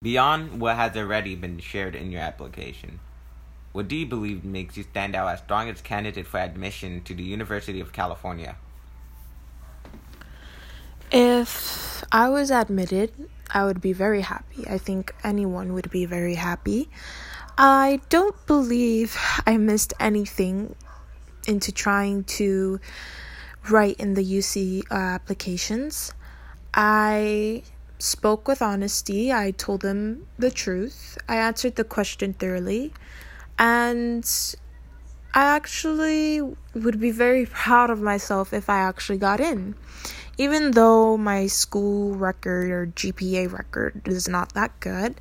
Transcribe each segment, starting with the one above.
Beyond what has already been shared in your application, what do you believe makes you stand out as strongest candidate for admission to the University of California? If I was admitted, I would be very happy. I think anyone would be very happy. I don't believe I missed anything into trying to write in the UC uh, applications. I spoke with honesty. I told them the truth. I answered the question thoroughly. And I actually would be very proud of myself if I actually got in. Even though my school record or GPA record is not that good,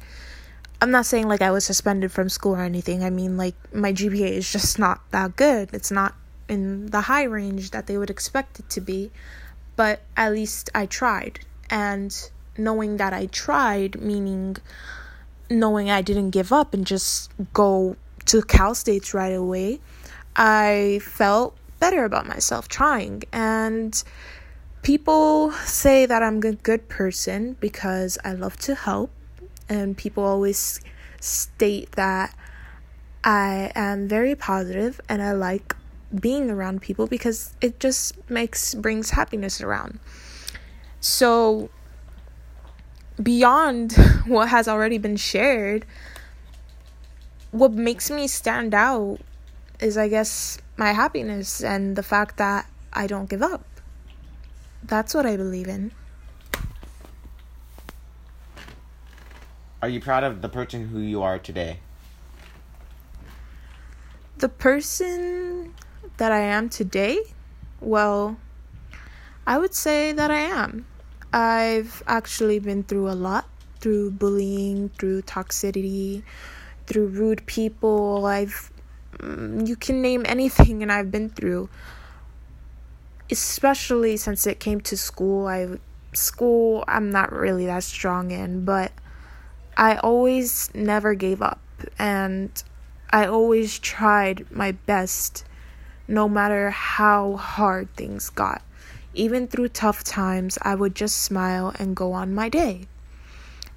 I'm not saying like I was suspended from school or anything. I mean, like, my GPA is just not that good. It's not in the high range that they would expect it to be, but at least I tried. And knowing that I tried, meaning knowing I didn't give up and just go to Cal States right away, I felt better about myself trying. And people say that I'm a good person because I love to help, and people always state that I am very positive and I like being around people because it just makes brings happiness around. So beyond what has already been shared, what makes me stand out is, I guess, my happiness and the fact that I don't give up. That's what I believe in. Are you proud of the person who you are today? The person that I am today? Well, I would say that I am. I've actually been through a lot through bullying, through toxicity, through rude people. I've mm, you can name anything and I've been through. Especially since it came to school. I school I'm not really that strong in, but I always never gave up and I always tried my best no matter how hard things got. Even through tough times, I would just smile and go on my day.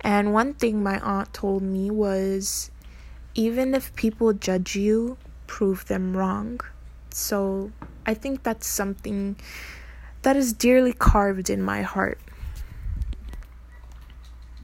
And one thing my aunt told me was even if people judge you, prove them wrong. So I think that's something that is dearly carved in my heart.